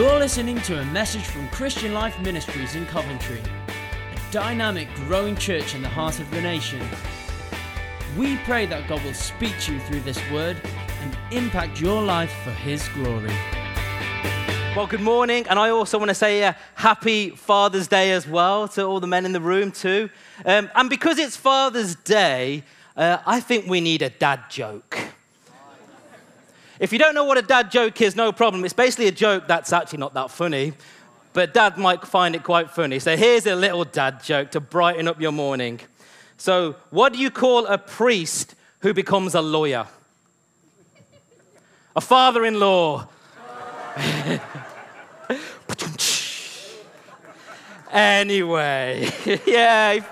You're listening to a message from Christian Life Ministries in Coventry, a dynamic, growing church in the heart of the nation. We pray that God will speak to you through this word and impact your life for His glory. Well, good morning, and I also want to say a happy Father's Day as well to all the men in the room, too. Um, and because it's Father's Day, uh, I think we need a dad joke. If you don't know what a dad joke is, no problem. It's basically a joke that's actually not that funny, but dad might find it quite funny. So here's a little dad joke to brighten up your morning. So, what do you call a priest who becomes a lawyer? A father in law. anyway, yeah,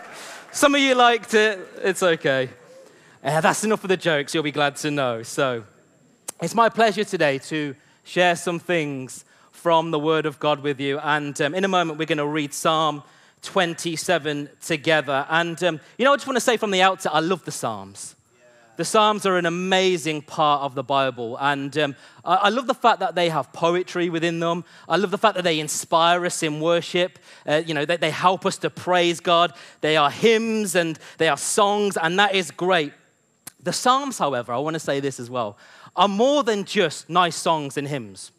some of you liked it. It's okay. Uh, that's enough of the jokes, you'll be glad to know. So, it's my pleasure today to share some things from the Word of God with you. And um, in a moment, we're going to read Psalm 27 together. And, um, you know, I just want to say from the outset, I love the Psalms. The Psalms are an amazing part of the Bible. And um, I, I, love the fact that they have poetry within them. I love the fact that they inspire us in worship. Uh, you know, they, they help us to praise God. They are hymns and they are songs, and that is great. The Psalms, however, I want to say this as well are more than just nice songs and hymns.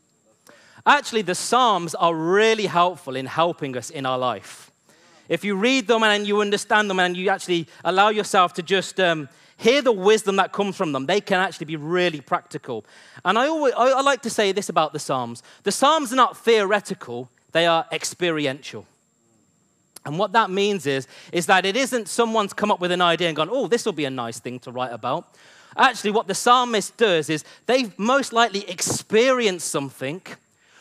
Actually, the Psalms are really helpful in helping us in our life. If you read them and you understand them and you actually allow yourself to just um, hear the wisdom that comes from them, they can actually be really practical. And I, always, I, I like to say this about the Psalms the Psalms are not theoretical, they are experiential. And what that means is, is that it isn't someone's come up with an idea and gone, oh, this will be a nice thing to write about. Actually, what the psalmist does is they've most likely experienced something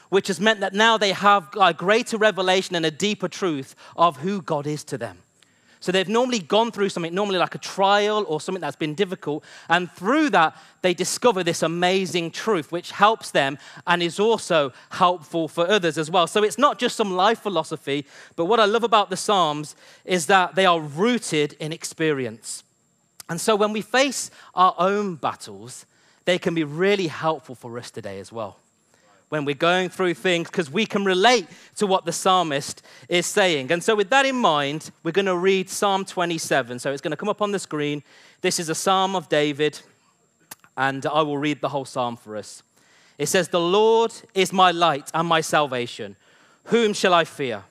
which has meant that now they have a greater revelation and a deeper truth of who God is to them. So they've normally gone through something, normally like a trial or something that's been difficult, and through that, they discover this amazing truth which helps them and is also helpful for others as well. So it's not just some life philosophy, but what I love about the Psalms is that they are rooted in experience. And so when we face our own battles, they can be really helpful for us today as well. When we're going through things, because we can relate to what the psalmist is saying. And so, with that in mind, we're going to read Psalm 27. So, it's going to come up on the screen. This is a psalm of David, and I will read the whole psalm for us. It says, The Lord is my light and my salvation. Whom shall I fear?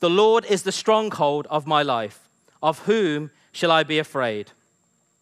The Lord is the stronghold of my life. Of whom shall I be afraid?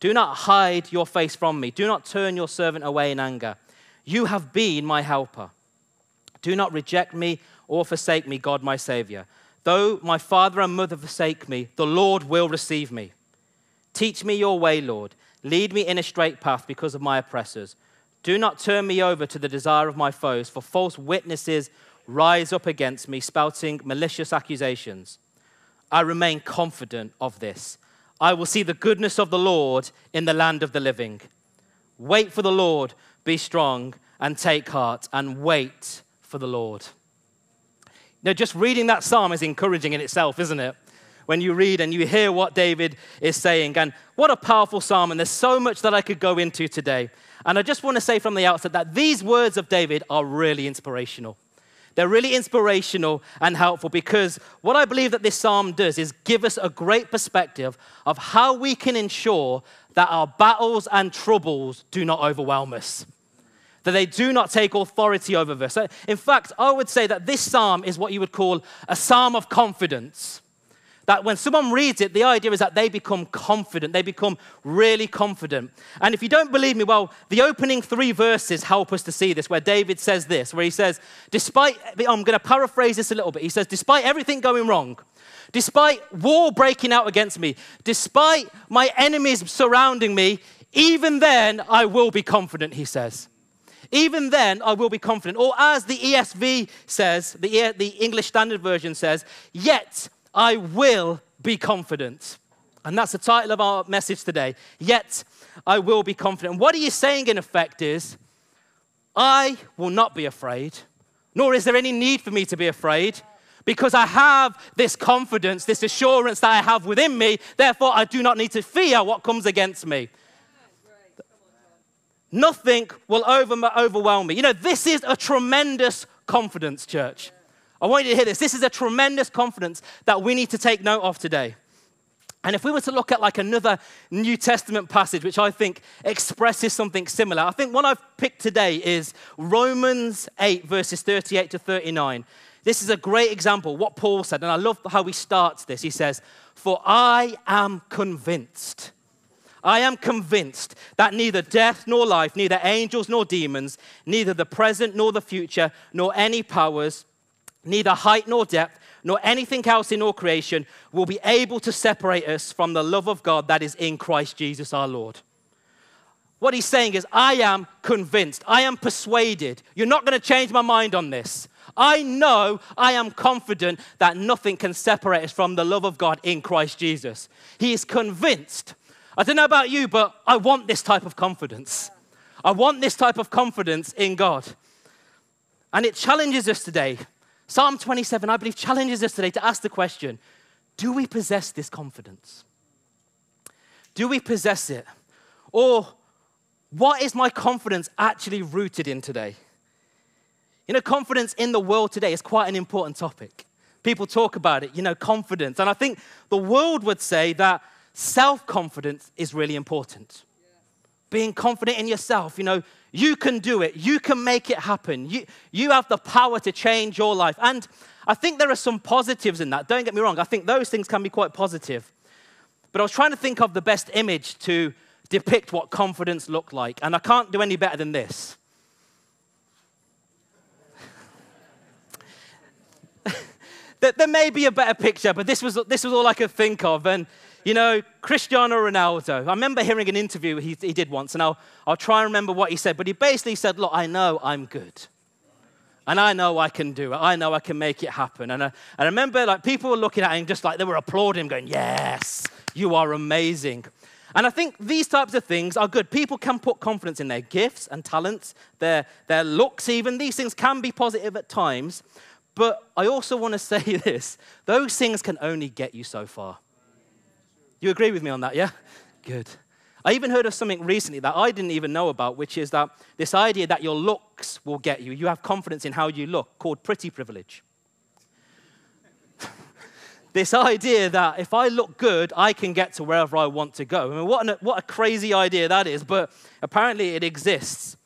Do not hide your face from me. Do not turn your servant away in anger. You have been my helper. Do not reject me or forsake me, God my Savior. Though my father and mother forsake me, the Lord will receive me. Teach me your way, Lord. Lead me in a straight path because of my oppressors. Do not turn me over to the desire of my foes, for false witnesses rise up against me, spouting malicious accusations. I remain confident of this I will see the goodness of the Lord in the land of the living. Wait for the Lord, be strong, and take heart, and wait for the Lord. Now, just reading that psalm is encouraging in itself, isn't it? When you read and you hear what David is saying. And what a powerful psalm, and there's so much that I could go into today. And I just want to say from the outset that these words of David are really inspirational. They're really inspirational and helpful because what I believe that this psalm does is give us a great perspective of how we can ensure that our battles and troubles do not overwhelm us. That they do not take authority over us. In fact, I would say that this psalm is what you would call a psalm of confidence. That when someone reads it, the idea is that they become confident. They become really confident. And if you don't believe me, well, the opening three verses help us to see this, where David says this, where he says, despite, I'm going to paraphrase this a little bit. He says, despite everything going wrong, despite war breaking out against me, despite my enemies surrounding me, even then I will be confident, he says. Even then, I will be confident. Or as the ESV says, the, the English Standard Version says, yet I will be confident. And that's the title of our message today. Yet I will be confident. What are you saying, in effect, is I will not be afraid, nor is there any need for me to be afraid, because I have this confidence, this assurance that I have within me. Therefore, I do not need to fear what comes against me. Nothing will over, overwhelm me. You know, this is a tremendous confidence, church. I want you to hear this. This is a tremendous confidence that we need to take note of today. And if we were to look at like another New Testament passage, which I think expresses something similar, I think one I've picked today is Romans 8, verses 38 to 39. This is a great example, what Paul said, and I love how he starts this. He says, For I am convinced. I am convinced that neither death nor life, neither angels nor demons, neither the present nor the future, nor any powers, neither height nor depth, nor anything else in all creation will be able to separate us from the love of God that is in Christ Jesus our Lord. What he's saying is, I am convinced, I am persuaded. You're not going to change my mind on this. I know, I am confident that nothing can separate us from the love of God in Christ Jesus. He is convinced. I don't know about you, but I want this type of confidence. I want this type of confidence in God. And it challenges us today Psalm 27, I believe, challenges us today to ask the question do we possess this confidence? Do we possess it? Or what is my confidence actually rooted in today? You know, confidence in the world today is quite an important topic. People talk about it, you know, confidence. And I think the world would say that self confidence is really important. Yeah. Being confident in yourself, you know, you can do it. You can make it happen. You, you have the power to change your life. And I think there are some positives in that. Don't get me wrong. I think those things can be quite positive. But I was trying to think of the best image to depict what confidence looked like. And I can't do any better than this. there may be a better picture, but this was, this was all I could think of. And you know, Cristiano Ronaldo, I remember hearing an interview he, he did once, and I'll, I'll try and remember what he said, but he basically said, Look, I know I'm good. And I know I can do it. I know I can make it happen. And I, and I remember like people were looking at him just like they were applauding him, going, Yes, you are amazing. And I think these types of things are good. People can put confidence in their gifts and talents, their, their looks, even. These things can be positive at times. But I also want to say this those things can only get you so far. You agree with me on that, yeah? Good. I even heard of something recently that I didn't even know about, which is that this idea that your looks will get you, you have confidence in how you look, called pretty privilege. this idea that if I look good, I can get to wherever I want to go. I mean, what, an, what a crazy idea that is, but apparently it exists.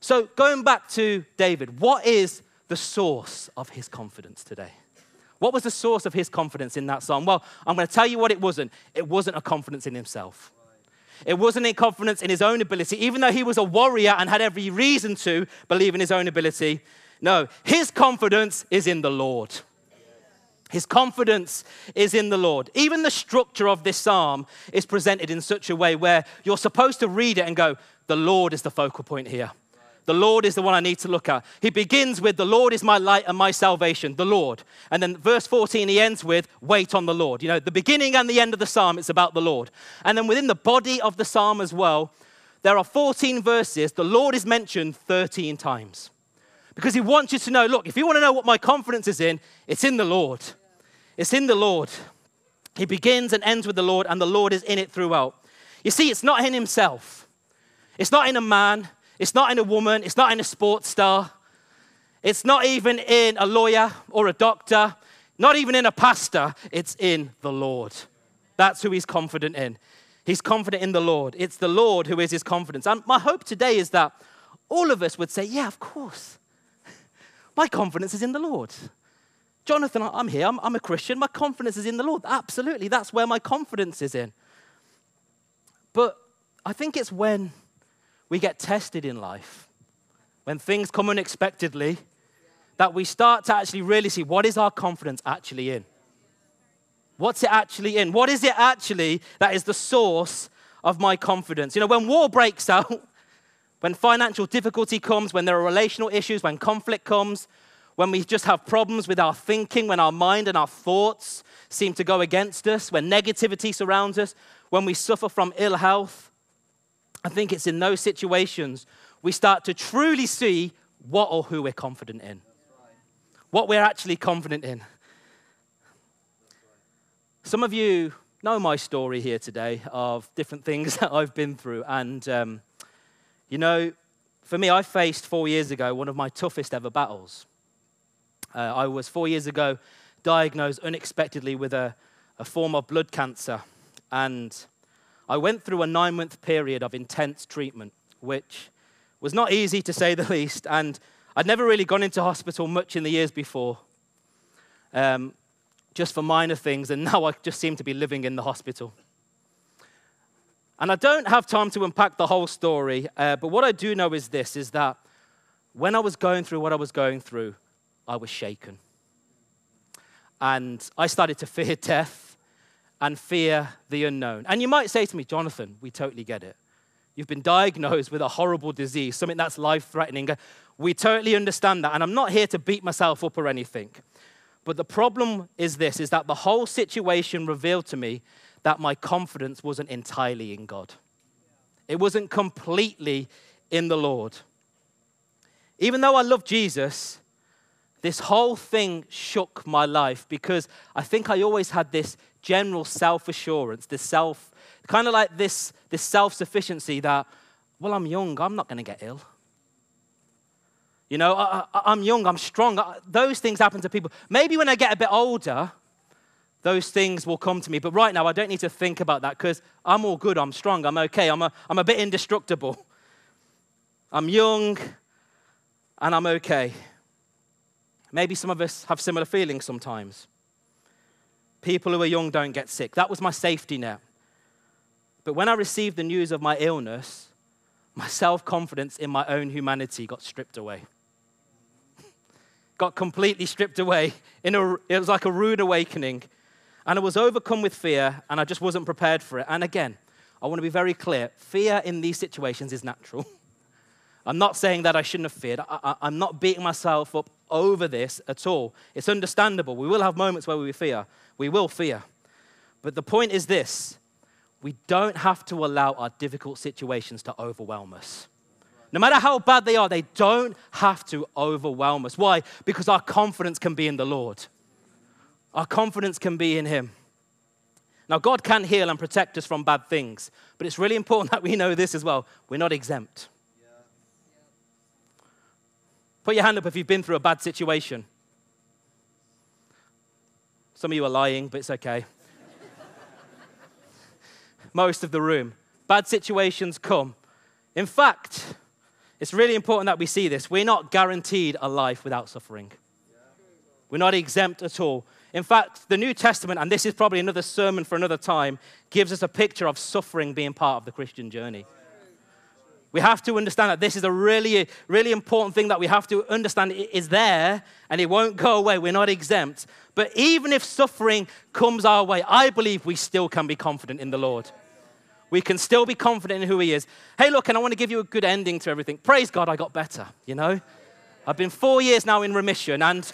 So, going back to David, what is the source of his confidence today? What was the source of his confidence in that psalm? Well, I'm going to tell you what it wasn't. It wasn't a confidence in himself. It wasn't a confidence in his own ability, even though he was a warrior and had every reason to believe in his own ability. No, his confidence is in the Lord. His confidence is in the Lord. Even the structure of this psalm is presented in such a way where you're supposed to read it and go, The Lord is the focal point here. The Lord is the one I need to look at. He begins with, The Lord is my light and my salvation, the Lord. And then verse 14, he ends with, Wait on the Lord. You know, the beginning and the end of the psalm, it's about the Lord. And then within the body of the psalm as well, there are 14 verses. The Lord is mentioned 13 times. Because he wants you to know look, if you want to know what my confidence is in, it's in the Lord. It's in the Lord. He begins and ends with the Lord, and the Lord is in it throughout. You see, it's not in himself, it's not in a man, it's not in a woman, it's not in a sports star, it's not even in a lawyer or a doctor, not even in a pastor, it's in the Lord. That's who he's confident in. He's confident in the Lord. It's the Lord who is his confidence. And my hope today is that all of us would say, Yeah, of course. My confidence is in the Lord. Jonathan, I'm here. I'm, I'm a Christian. My confidence is in the Lord. Absolutely. That's where my confidence is in. But I think it's when we get tested in life, when things come unexpectedly, that we start to actually really see what is our confidence actually in? What's it actually in? What is it actually that is the source of my confidence? You know, when war breaks out, when financial difficulty comes, when there are relational issues, when conflict comes, when we just have problems with our thinking, when our mind and our thoughts seem to go against us, when negativity surrounds us, when we suffer from ill health, I think it's in those situations we start to truly see what or who we're confident in. What we're actually confident in. Some of you know my story here today of different things that I've been through. And, um, you know, for me, I faced four years ago one of my toughest ever battles. Uh, I was four years ago diagnosed unexpectedly with a, a form of blood cancer. And I went through a nine month period of intense treatment, which was not easy to say the least. And I'd never really gone into hospital much in the years before. Um, just for minor things, and now I just seem to be living in the hospital. And I don't have time to unpack the whole story, uh, but what I do know is this is that when I was going through what I was going through, I was shaken. And I started to fear death and fear the unknown. And you might say to me, Jonathan, we totally get it. You've been diagnosed with a horrible disease, something that's life threatening. We totally understand that. And I'm not here to beat myself up or anything. But the problem is this is that the whole situation revealed to me that my confidence wasn't entirely in God. It wasn't completely in the Lord. Even though I love Jesus, this whole thing shook my life because I think I always had this general self assurance, this self, kind of like this, this self sufficiency that, well, I'm young, I'm not going to get ill. You know, I, am young, I'm strong. Those things happen to people. Maybe when I get a bit older, those things will come to me. But right now, I don't need to think about that because I'm all good, I'm strong, I'm okay, I'm a, I'm a bit indestructible. I'm young and I'm okay. Maybe some of us have similar feelings sometimes. People who are young don't get sick. That was my safety net. But when I received the news of my illness, my self confidence in my own humanity got stripped away got completely stripped away. In a, it was like a rude awakening. And I was overcome with fear, and I just wasn't prepared for it. And again, I want to be very clear fear in these situations is natural. I'm not saying that I shouldn't have feared. I, am not beating myself up over this at all. It's understandable. We will have moments where we fear. We will fear. But the point is this we don't have to allow our difficult situations to overwhelm us. No matter how bad they are, they don't have to overwhelm us. Why? Because our confidence can be in the Lord. Our confidence can be in Him. Now, God can heal and protect us from bad things, but it's really important that we know this as well. We're not exempt. Put your hand up if you've been through a bad situation. Some of you are lying, but it's okay. Most of the room. Bad situations come. In fact, it's really important that we see this. We're not guaranteed a life without suffering. We're not exempt at all. In fact, the New Testament, and this is probably another sermon for another time, gives us a picture of suffering being part of the Christian journey. We have to understand that this is a really, really important thing that we have to understand it is there and it won't go away. We're not exempt. But even if suffering comes our way, I believe we still can be confident in the Lord. We can still be confident in who He is. Hey, look, and I want to give you a good ending to everything. Praise God, I got better, you know? I've been four years now in remission, and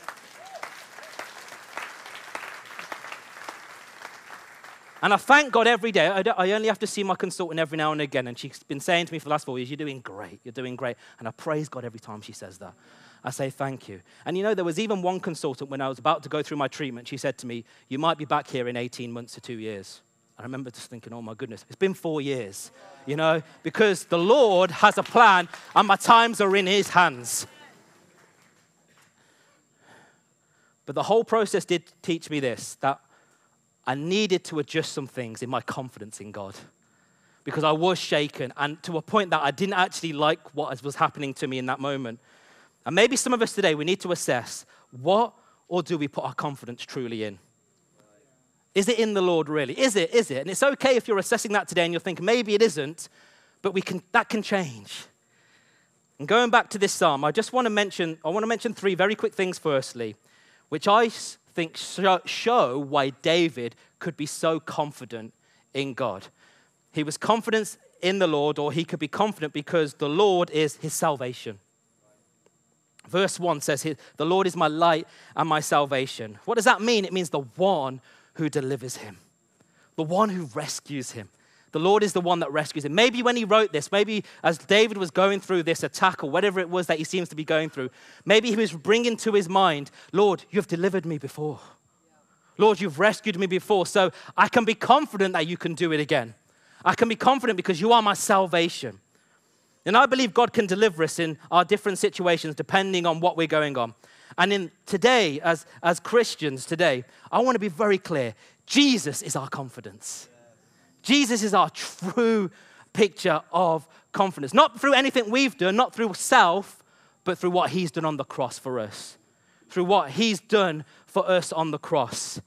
And I thank God every day. I, only have to see my consultant every now and again. And she's been saying to me for the last four years, You're doing great. You're doing great. And I praise God every time she says that. I say thank you. And you know, there was even one consultant when I was about to go through my treatment, she said to me, You might be back here in 18 months to two years. I remember just thinking, oh my goodness, it's been four years, you know, because the Lord has a plan and my times are in His hands. But the whole process did teach me this that I needed to adjust some things in my confidence in God because I was shaken and to a point that I didn't actually like what was happening to me in that moment. And maybe some of us today, we need to assess what or do we put our confidence truly in? Is it in the Lord really? Is it? Is it? And it's okay if you're assessing that today and you're thinking maybe it isn't, but we can, that can change. And going back to this psalm, I just want to mention, I want to mention three very quick things firstly, which I think show why David could be so confident in God. He was confident in the Lord, or he could be confident because the Lord is his salvation. Verse 1 says, The Lord is my light and my salvation. What does that mean? It means the one who delivers him, the one who rescues him. The Lord is the one that rescues him. Maybe when he wrote this, maybe as David was going through this attack or whatever it was that he seems to be going through, maybe he was bringing to his mind, Lord, you have delivered me before. Lord, you've rescued me before, so I can be confident that you can do it again. I can be confident because you are my salvation. And I believe God can deliver us in our different situations depending on what we're going on. And in today, as, as Christians today, I want to be very clear Jesus is our confidence. Jesus is our true picture of confidence. Not through anything we've done, not through self, but through what he's done on the cross for us. Through what he's done for us on the cross.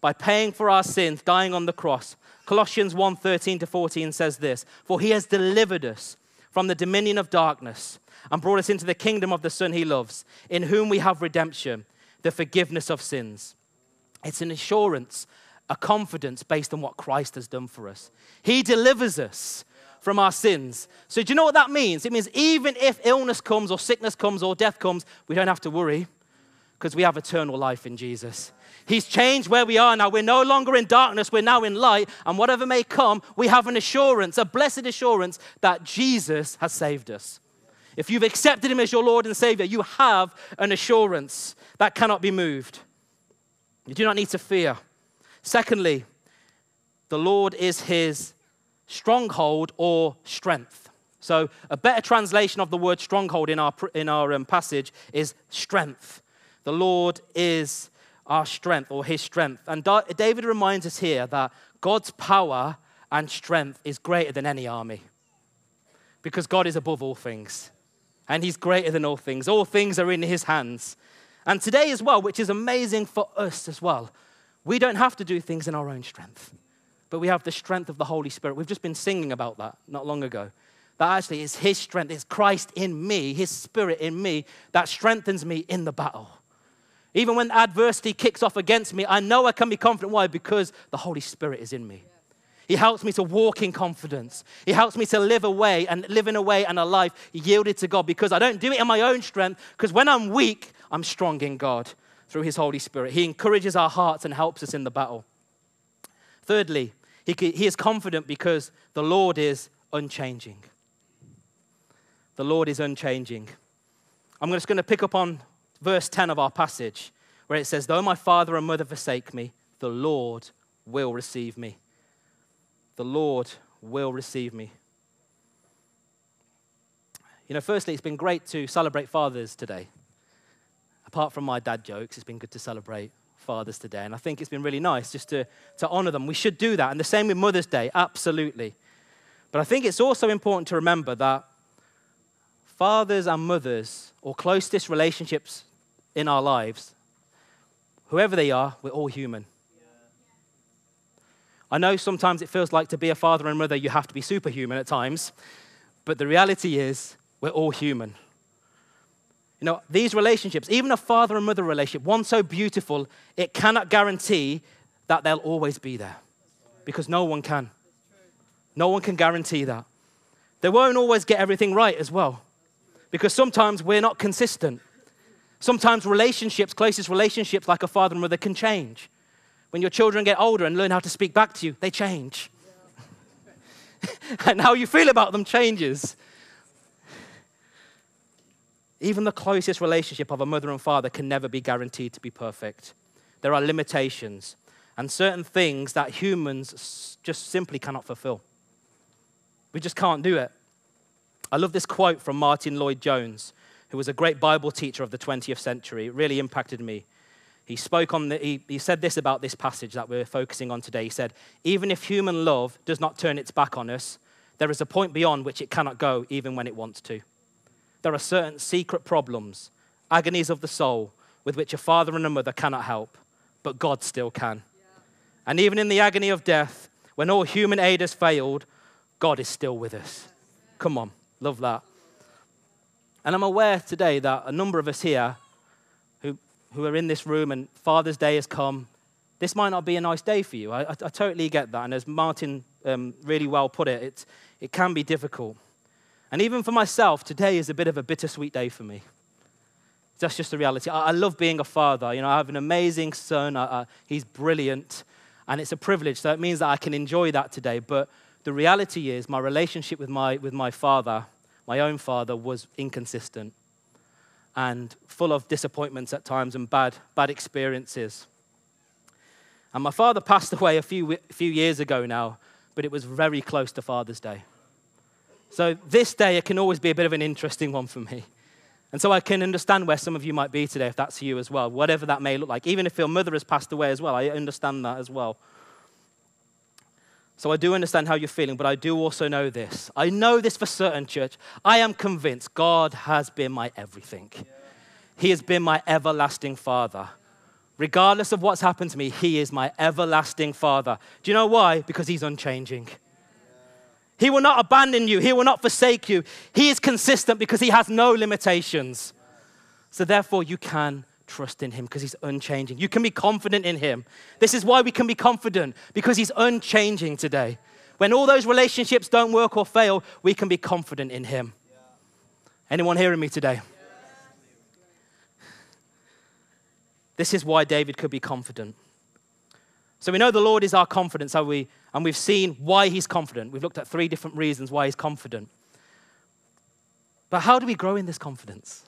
By paying for our sins, dying on the cross. Colossians 1 13 to 14 says this For he has delivered us from the dominion of darkness and brought us into the kingdom of the Son he loves, in whom we have redemption, the forgiveness of sins. It's an assurance, a confidence based on what Christ has done for us. He delivers us from our sins. So, do you know what that means? It means even if illness comes, or sickness comes, or death comes, we don't have to worry because we have eternal life in Jesus. He's changed where we are now. We're no longer in darkness, we're now in light. And whatever may come, we have an assurance, a blessed assurance that Jesus has saved us. If you've accepted him as your Lord and Savior, you have an assurance that cannot be moved. You do not need to fear. Secondly, the Lord is his stronghold or strength. So, a better translation of the word stronghold in our, in our um, passage is strength. The Lord is our strength or his strength. And David reminds us here that God's power and strength is greater than any army because God is above all things and he's greater than all things. All things are in his hands. And today, as well, which is amazing for us as well, we don't have to do things in our own strength, but we have the strength of the Holy Spirit. We've just been singing about that not long ago. That actually is his strength, it's Christ in me, his spirit in me that strengthens me in the battle. Even when adversity kicks off against me, I know I can be confident. Why? Because the Holy Spirit is in me. He helps me to walk in confidence. He helps me to live away and live in a way and a life yielded to God because I don't do it in my own strength. Because when I'm weak, I'm strong in God through His Holy Spirit. He encourages our hearts and helps us in the battle. Thirdly, he, he is confident because the Lord is unchanging. The Lord is unchanging. I'm just going to pick up on verse 10 of our passage, where it says, Though my father and mother forsake me, the Lord will receive me. The Lord will receive me. You know, firstly, it's been great to celebrate fathers today. Apart from my dad jokes, it's been good to celebrate fathers today. And I think it's been really nice just to, to honor them. We should do that. And the same with Mother's Day, absolutely. But I think it's also important to remember that fathers and mothers, or closest relationships in our lives, whoever they are, we're all human. I know sometimes it feels like to be a father and mother, you have to be superhuman at times, but the reality is we're all human. You know, these relationships, even a father and mother relationship, one so beautiful, it cannot guarantee that they'll always be there because no one can. No one can guarantee that. They won't always get everything right as well because sometimes we're not consistent. Sometimes relationships, closest relationships like a father and mother, can change. When your children get older and learn how to speak back to you, they change. and how you feel about them changes. Even the closest relationship of a mother and father can never be guaranteed to be perfect. There are limitations and certain things that humans just simply cannot fulfill. We just can't do it. I love this quote from Martyn Lloyd-Jones, who was a great Bible teacher of the 20th century. It really impacted me. He spoke on the, he, he said this about this passage that we're focusing on today. He said, Even if human love does not turn its back on us, there is a point beyond which it cannot go, even when it wants to. There are certain secret problems, agonies of the soul, with which a father and a mother cannot help, but God still can. And even in the agony of death, when all human aid has failed, God is still with us. Come on, love that. And I'm aware today that a number of us here who, who are in this room and Father's Day has come, this might not be a nice day for you. I, I, I totally get that. And as Martyn um, really well put it, it, it can be difficult. And even for myself, today is a bit of a bittersweet day for me. That's just the reality. I, I love being a father. You know, I have an amazing son. I, he's brilliant. And it's a privilege. So it means that I can enjoy that today. But the reality is, my relationship with my, with my father, my own father, was inconsistent and full of disappointments at times and bad, bad experiences. And my father passed away a few, a few years ago now, but it was very close to Father's Day. So this day, it can always be a bit of an interesting one for me. And so I can understand where some of you might be today, if that's you as well, whatever that may look like. Even if your mother has passed away as well, I understand that as well. So I do understand how you're feeling, but I do also know this. I know this for certain, church. I am convinced God has been my everything. He has been my everlasting Father. Regardless of what's happened to me, He is my everlasting Father. Do you know why? Because He's unchanging. He will not abandon you, He will not forsake you. He is consistent because He has no limitations. So therefore, you can trust in him because he's unchanging. You can be confident in him. This is why we can be confident because he's unchanging today. When all those relationships don't work or fail, we can be confident in him. Anyone hearing me today? This is why David could be confident. So we know the Lord is our confidence, have we? And we've seen why he's confident. We've looked at three different reasons why he's confident. But how do we grow in this confidence?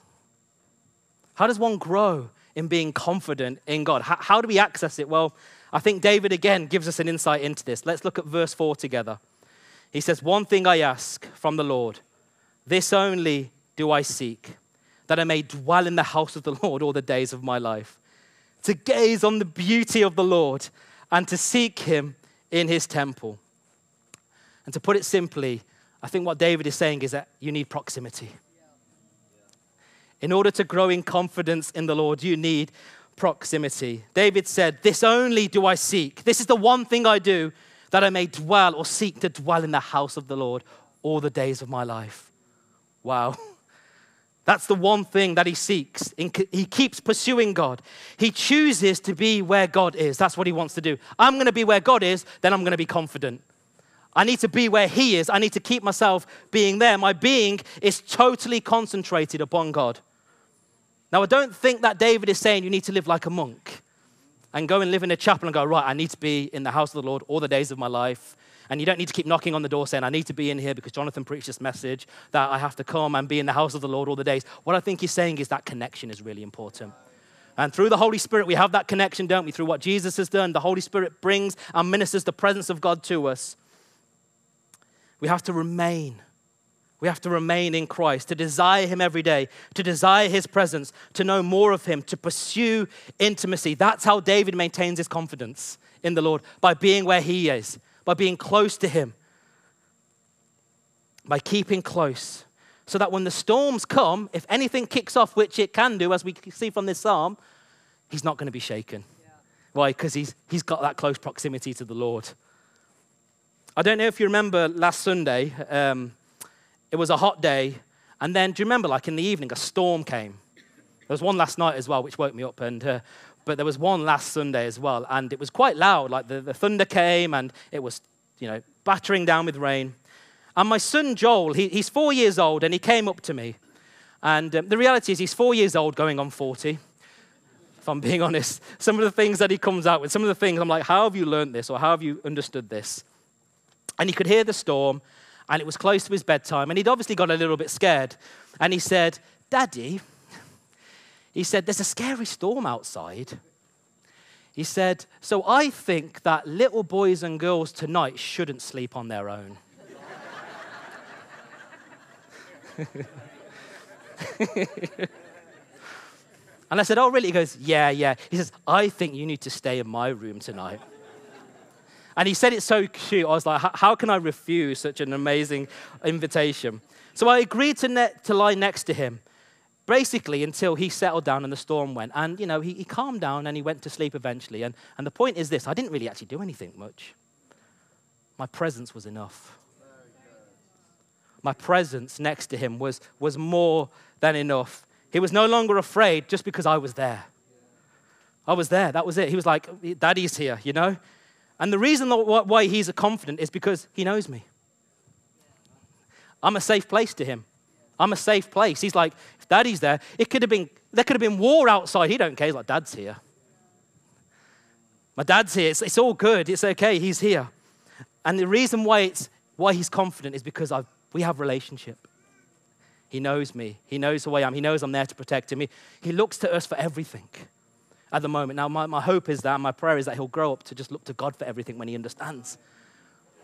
How does one grow in being confident in God? How, how, do we access it? Well, I think David again gives us an insight into this. Let's look at verse 4 together. He says, One thing I ask from the Lord, this only do I seek, that I may dwell in the house of the Lord all the days of my life, to gaze on the beauty of the Lord and to seek him in his temple. And to put it simply, I think what David is saying is that you need proximity. In order to grow in confidence in the Lord, you need proximity. David said, This only do I seek. This is the one thing I do that I may dwell or seek to dwell in the house of the Lord all the days of my life. Wow. That's the one thing that he seeks. He keeps pursuing God. He chooses to be where God is. That's what he wants to do. I'm going to be where God is, then I'm going to be confident. I need to be where he is. I need to keep myself being there. My being is totally concentrated upon God. Now, I don't think that David is saying you need to live like a monk and go and live in a chapel and go, right, I need to be in the house of the Lord all the days of my life. And you don't need to keep knocking on the door saying, I need to be in here because Jonathan preached this message that I have to come and be in the house of the Lord all the days. What I think he's saying is that connection is really important. And through the Holy Spirit, we have that connection, don't we? Through what Jesus has done, the Holy Spirit brings and ministers the presence of God to us. We have to remain we have to remain in Christ, to desire Him every day, to desire His presence, to know more of Him, to pursue intimacy. That's how David maintains his confidence in the Lord, by being where He is, by being close to Him, by keeping close. So that when the storms come, if anything kicks off, which it can do, as we see from this psalm, he's not going to be shaken. Yeah. Why? Because he's, he's got that close proximity to the Lord. I don't know if you remember last Sunday. Um, it was a hot day. And then, do you remember, like in the evening, a storm came? There was one last night as well, which woke me up. And, uh, but there was one last Sunday as well. And it was quite loud. Like the, the thunder came and it was, you know, battering down with rain. And my son Joel, he, he's four years old, and he came up to me. And um, the reality is, he's four years old, going on 40. If I'm being honest, some of the things that he comes out with, some of the things I'm like, how have you learned this or how have you understood this? And he could hear the storm, and it was close to his bedtime, and he'd obviously got a little bit scared. And he said, Daddy, he said, there's a scary storm outside. He said, So I think that little boys and girls tonight shouldn't sleep on their own. and I said, Oh, really? He goes, Yeah, yeah. He says, I think you need to stay in my room tonight. And he said it so cute. I was like, how can I refuse such an amazing invitation? So I agreed to, ne- to lie next to him basically until he settled down and the storm went. And, you know, he, he calmed down and he went to sleep eventually. And, and the point is this I didn't really actually do anything much. My presence was enough. My presence next to him was, was more than enough. He was no longer afraid just because I was there. I was there. That was it. He was like, Daddy's here, you know? And the reason why he's confident is because he knows me. I'm a safe place to him. I'm a safe place. He's like, daddy's there, it could have been, there could have been war outside. He don't care. He's like, dad's here. My dad's here. It's, it's all good. It's okay. He's here. And the reason why, it's, why he's confident is because I've, we have relationship. He knows me. He knows who I am. He knows I'm there to protect him. He, he looks to us for everything at the moment. Now, my, my hope is that, my prayer is that he'll grow up to just look to God for everything when he understands.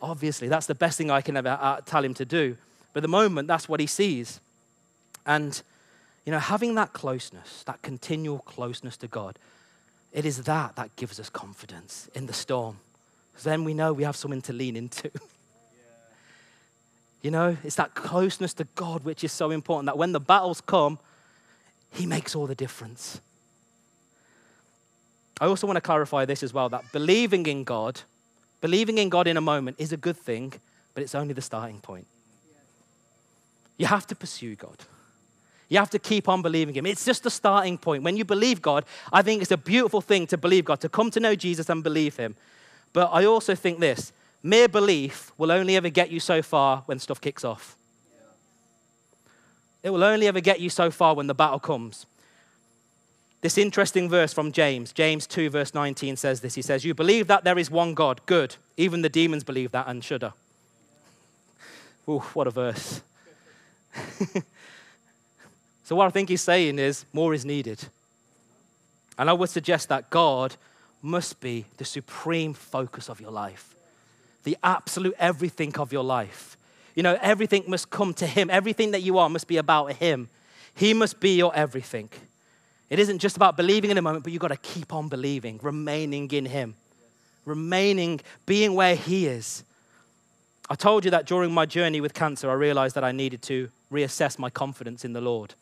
Obviously, that's the best thing I can ever uh, tell him to do. But at the moment, that's what he sees. And, you know, having that closeness, that continual closeness to God, it is that that gives us confidence in the storm. Then we know we have something to lean into. You know, it's that closeness to God which is so important that when the battles come, He makes all the difference. I also want to clarify this as well that believing in God, believing in God in a moment is a good thing, but it's only the starting point. You have to pursue God. You have to keep on believing Him. It's just the starting point. When you believe God, I think it's a beautiful thing to believe God, to come to know Jesus and believe Him. But I also think this mere belief will only ever get you so far when stuff kicks off. It will only ever get you so far when the battle comes. This interesting verse from James, James 2, verse 19 says this. He says, You believe that there is one God. Good. Even the demons believe that and shudder. Ooh, what a verse. so, what I think he's saying is more is needed. And I would suggest that God must be the supreme focus of your life, the absolute everything of your life. You know, everything must come to Him. Everything that you are must be about Him. He must be your everything. It isn't just about believing in a moment, but you've got to keep on believing, remaining in Him, remaining, being where He is. I told you that during my journey with cancer, I realized that I needed to reassess my confidence in the Lord.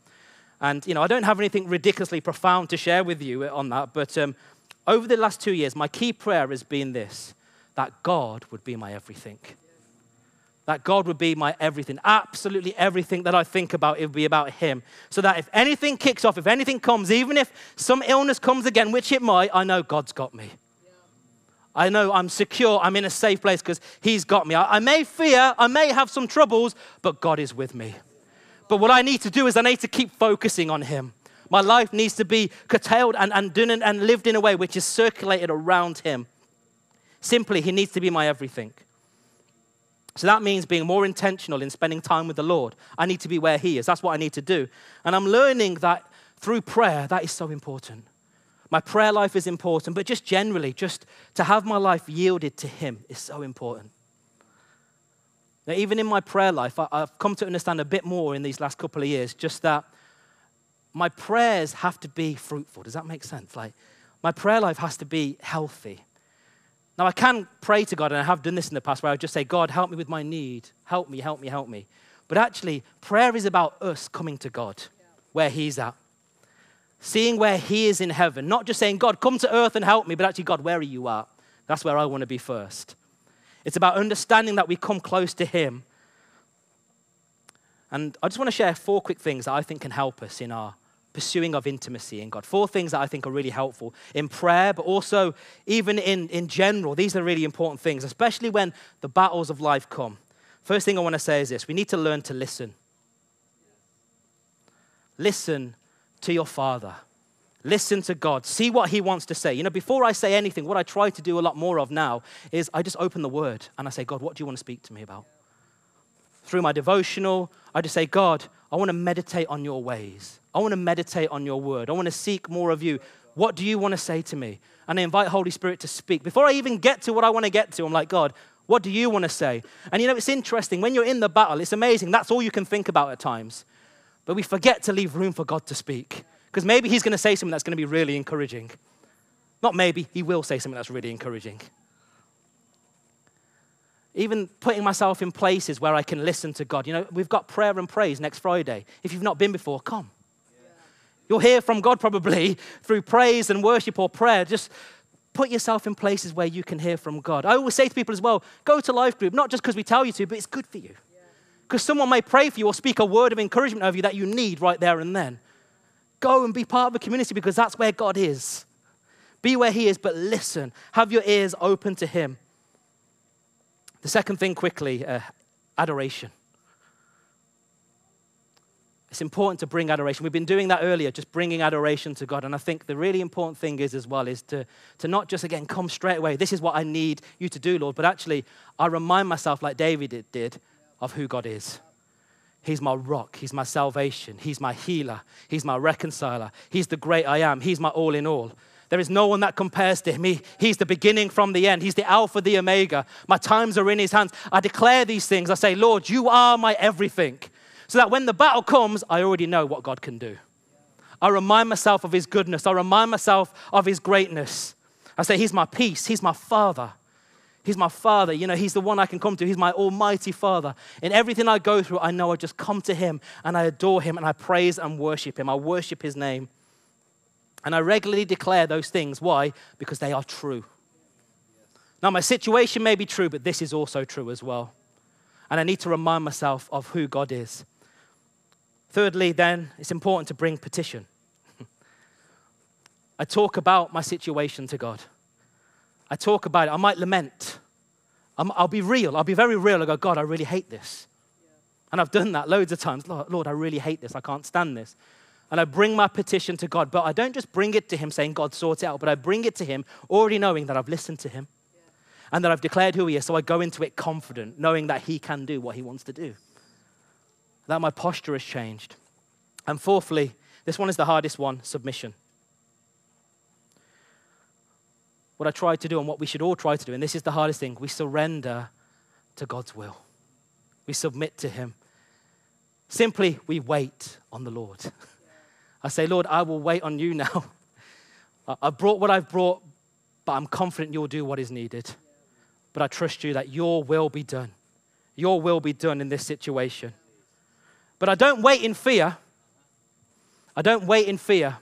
And, you know, I don't have anything ridiculously profound to share with you on that, but um, over the last two years, my key prayer has been this that God would be my everything that God would be my everything. Absolutely everything that I think about, it would be about Him. So that if anything kicks off, if anything comes, even if some illness comes again, which it might, I know God's got me. I know I'm secure, I'm in a safe place because He's got me. I, I may fear, I may have some troubles, but God is with me. But what I need to do is I need to keep focusing on Him. My life needs to be curtailed and, and, and lived in a way which is circulated around Him. Simply, He needs to be my everything. So that means being more intentional in spending time with the Lord. I need to be where He is. That's what I need to do. And I'm learning that through prayer, that is so important. My prayer life is important, but just generally, just to have my life yielded to Him is so important. Now, even in my prayer life, I've come to understand a bit more in these last couple of years, just that my prayers have to be fruitful. Does that make sense? Like, my prayer life has to be healthy. Now, I can pray to God, and I have done this in the past, where I just say, God, help me with my need. Help me, help me, help me. But actually, prayer is about us coming to God where He's at. Seeing where He is in heaven, not just saying, God, come to earth and help me, but actually, God, where are you at? That's where I want to be first. It's about understanding that we come close to Him. And I just want to share four quick things that I think can help us in our pursuing of intimacy in God. Four things that I think are really helpful in prayer, but also even in, in general. These are really important things, especially when the battles of life come. First thing I want to say is this we need to learn to listen. Listen to your Father. Listen to God. See what He wants to say. You know, before I say anything, what I try to do a lot more of now is I just open the Word and I say, God, what do you want to speak to me about? Through my devotional, I just say, God, I want to meditate on your ways. I want to meditate on your word. I want to seek more of you. What do you want to say to me? And I invite Holy Spirit to speak. Before I even get to what I want to get to, I'm like, God, what do you want to say? And you know, it's interesting. When you're in the battle, it's amazing. That's all you can think about at times. But we forget to leave room for God to speak. Because maybe He's going to say something that's going to be really encouraging. Not maybe, He will say something that's really encouraging. Even putting myself in places where I can listen to God. You know, we've got prayer and praise next Friday. If you've not been before, come. You'll hear from God probably through praise and worship or prayer. Just put yourself in places where you can hear from God. I always say to people as well go to life group, not just because we tell you to, but it's good for you. Because someone may pray for you or speak a word of encouragement over you that you need right there and then. Go and be part of a community because that's where God is. Be where He is, but listen. Have your ears open to Him. The second thing, quickly uh, adoration. It's important to bring adoration. We've been doing that earlier, just bringing adoration to God. And I think the really important thing is, as well, is to, to not just, again, come straight away. This is what I need you to do, Lord. But actually, I remind myself, like David did, of who God is. He's my rock. He's my salvation. He's my healer. He's my reconciler. He's the great I am. He's my all in all. There is no one that compares to him. He, he's the beginning from the end. He's the Alpha, the Omega. My times are in his hands. I declare these things. I say, Lord, you are my everything. So that when the battle comes, I already know what God can do. I remind myself of his goodness. I remind myself of his greatness. I say, He's my peace. He's my Father. He's my Father. You know, He's the one I can come to. He's my Almighty Father. In everything I go through, I know I just come to Him and I adore Him and I praise and worship Him. I worship His name. And I regularly declare those things. Why? Because they are true. Now, my situation may be true, but this is also true as well. And I need to remind myself of who God is. Thirdly, then, it's important to bring petition. I talk about my situation to God. I talk about it. I might lament. i will be real. I'll be very real. I go, God, I really hate this. And I've done that loads of times. Lord, Lord, I really hate this. I can't stand this. And I bring my petition to God. But I don't just bring it to Him saying, God, sort it out. But I bring it to Him already knowing that I've listened to Him and that I've declared who He is. So I go into it confident, knowing that He can do what He wants to do. That my posture has changed. And fourthly, this one is the hardest one submission what I tried to do and what we should all try to do, and this is the hardest thing we surrender to God's will. We submit to Him. Simply, we wait on the Lord. I say, Lord, I will wait on you now. I've brought what I've brought, but I'm confident you'll do what is needed. But I trust you that your will be done. Your will be done in this situation. But I don't wait in fear. I don't wait in fear.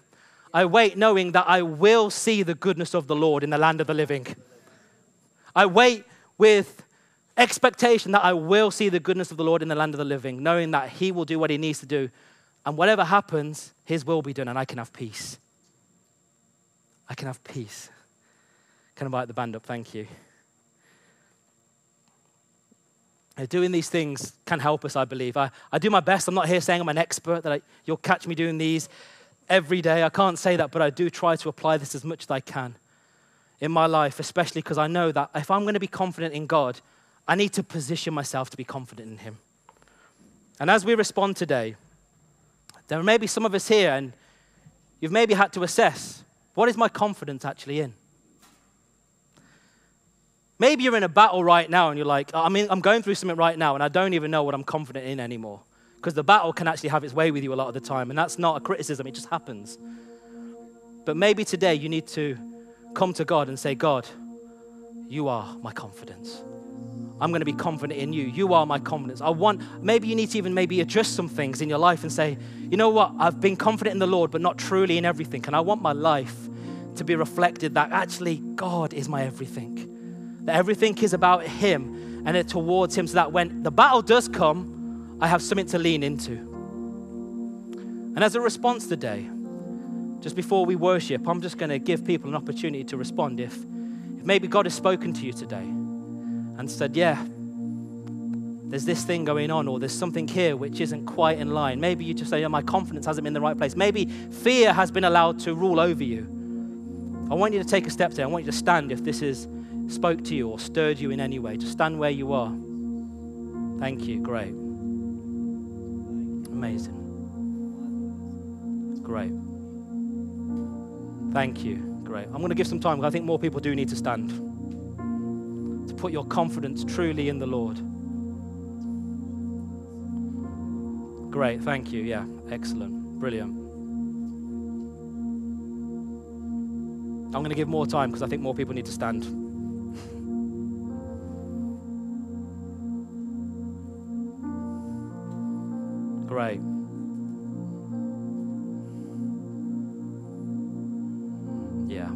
I wait knowing that I will see the goodness of the Lord in the land of the living. I wait with expectation that I will see the goodness of the Lord in the land of the living, knowing that He will do what He needs to do. And whatever happens, His will be done, and I can have peace. I can have peace. Can I invite the band up? Thank you. Uh, doing these things can help us, I believe. I, I do my best. I'm not here saying I'm an expert, that I, you'll catch me doing these every day. I can't say that, but I do try to apply this as much as I can in my life, especially because I know that if I'm going to be confident in God, I need to position myself to be confident in Him. And as we respond today, there may be some of us here, and you've maybe had to assess what is my confidence actually in? Maybe you're in a battle right now and you're like, I mean, I'm going through something right now and I don't even know what I'm confident in anymore because the battle can actually have its way with you a lot of the time, and that's not a criticism, it just happens. But maybe today you need to come to God and say, God, you are my confidence. I'm going to be confident in you. You are my confidence. I want, maybe you need to even maybe adjust some things in your life and say, you know what, I've been confident in the Lord, but not truly in everything. And I want my life to be reflected that actually God is my everything. That everything is about Him and it towards Him so that when the battle does come, I have something to lean into. And as a response today, just before we worship, I'm just going to give people an opportunity to respond. If, if maybe God has spoken to you today and said, Yeah, there's this thing going on, or there's something here which isn't quite in line. Maybe you just say, oh, My confidence hasn't been in the right place. Maybe fear has been allowed to rule over you. I want you to take a step today. I want you to stand if this has spoke to you or stirred you in any way. Just stand where you are. Thank you. Great. Amazing. Great. Thank you. Great. I'm going to give some time because I think more people do need to stand. To put your confidence truly in the Lord. Great. Thank you. Yeah. Excellent. Brilliant. I'm going to give more time because I think more people need to stand. right. Yeah.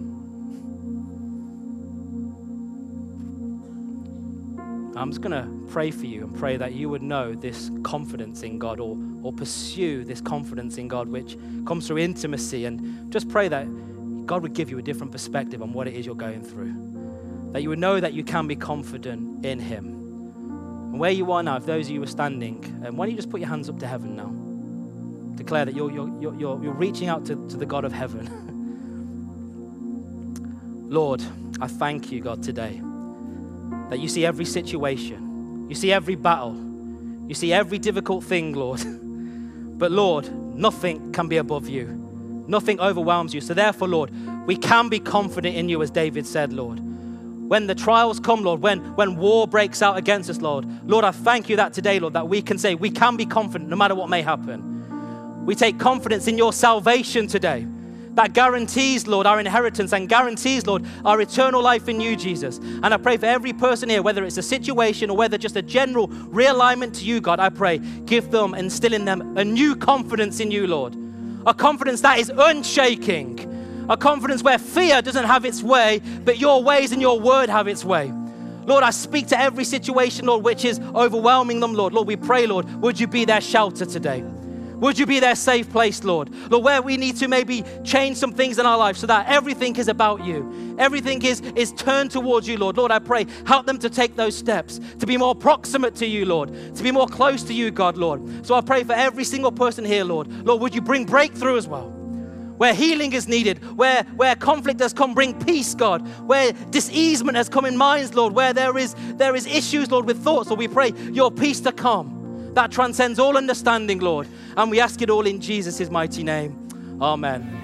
I'm just going to pray for you and pray that you would know this confidence in God or, or pursue this confidence in God, which comes through intimacy. And just pray that God would give you a different perspective on what it is you're going through. That you would know that you can be confident in Him. And where you are now, if those of you are standing, um, why don't you just put your hands up to heaven now? Declare that you're, you're, you're, you're reaching out to, to the God of heaven. Lord, I thank you, God, today that you see every situation, you see every battle, you see every difficult thing, Lord. but Lord, nothing can be above you, nothing overwhelms you. So therefore, Lord, we can be confident in you, as David said, Lord. When the trials come, Lord, when, when war breaks out against us, Lord, Lord, I thank you that today, Lord, that we can say we can be confident no matter what may happen. We take confidence in your salvation today that guarantees, Lord, our inheritance and guarantees, Lord, our eternal life in you, Jesus. And I pray for every person here, whether it's a situation or whether just a general realignment to you, God, I pray, give them, instill in them a new confidence in you, Lord. A confidence that is unshaking. A confidence where fear doesn't have its way, but your ways and your word have its way. Lord, I speak to every situation, Lord, which is overwhelming them, Lord. Lord, we pray, Lord, would you be their shelter today? Would you be their safe place, Lord? Lord, where we need to maybe change some things in our life so that everything is about you. Everything is, is turned towards you, Lord. Lord, I pray, help them to take those steps, to be more proximate to you, Lord, to be more close to you, God, Lord. So I pray for every single person here, Lord. Lord, would you bring breakthrough as well? Where healing is needed, where, where conflict has come, bring peace, God, where diseasement has come in minds, Lord, where there is, there is issues, Lord, with thoughts, Lord, we pray your peace to come that transcends all understanding, Lord. And we ask it all in Jesus' mighty name. Amen.